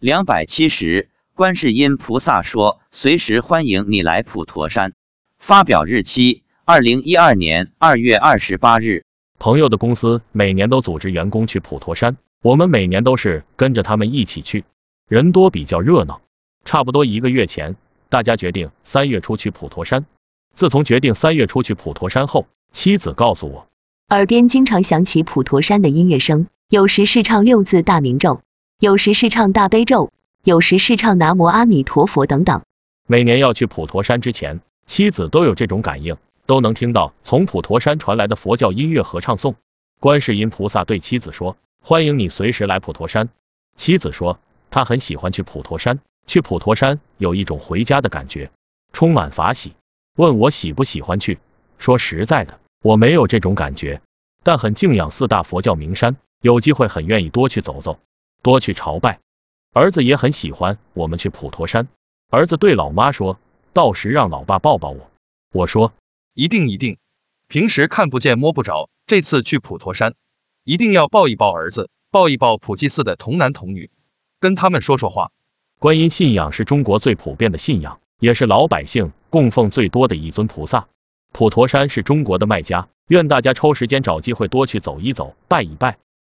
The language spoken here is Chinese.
两百七十，观世音菩萨说：“随时欢迎你来普陀山。”发表日期：二零一二年二月二十八日。朋友的公司每年都组织员工去普陀山，我们每年都是跟着他们一起去，人多比较热闹。差不多一个月前，大家决定三月初去普陀山。自从决定三月初去普陀山后，妻子告诉我，耳边经常响起普陀山的音乐声，有时是唱六字大明咒。有时是唱大悲咒，有时是唱南无阿弥陀佛等等。每年要去普陀山之前，妻子都有这种感应，都能听到从普陀山传来的佛教音乐和唱诵。观世音菩萨对妻子说：“欢迎你随时来普陀山。”妻子说：“她很喜欢去普陀山，去普陀山有一种回家的感觉，充满法喜。”问我喜不喜欢去？说实在的，我没有这种感觉，但很敬仰四大佛教名山，有机会很愿意多去走走。多去朝拜，儿子也很喜欢我们去普陀山。儿子对老妈说：“到时让老爸抱抱我。”我说：“一定一定，平时看不见摸不着，这次去普陀山，一定要抱一抱儿子，抱一抱普济寺的童男童女，跟他们说说话。”观音信仰是中国最普遍的信仰，也是老百姓供奉最多的一尊菩萨。普陀山是中国的麦家，愿大家抽时间找机会多去走一走，拜一拜。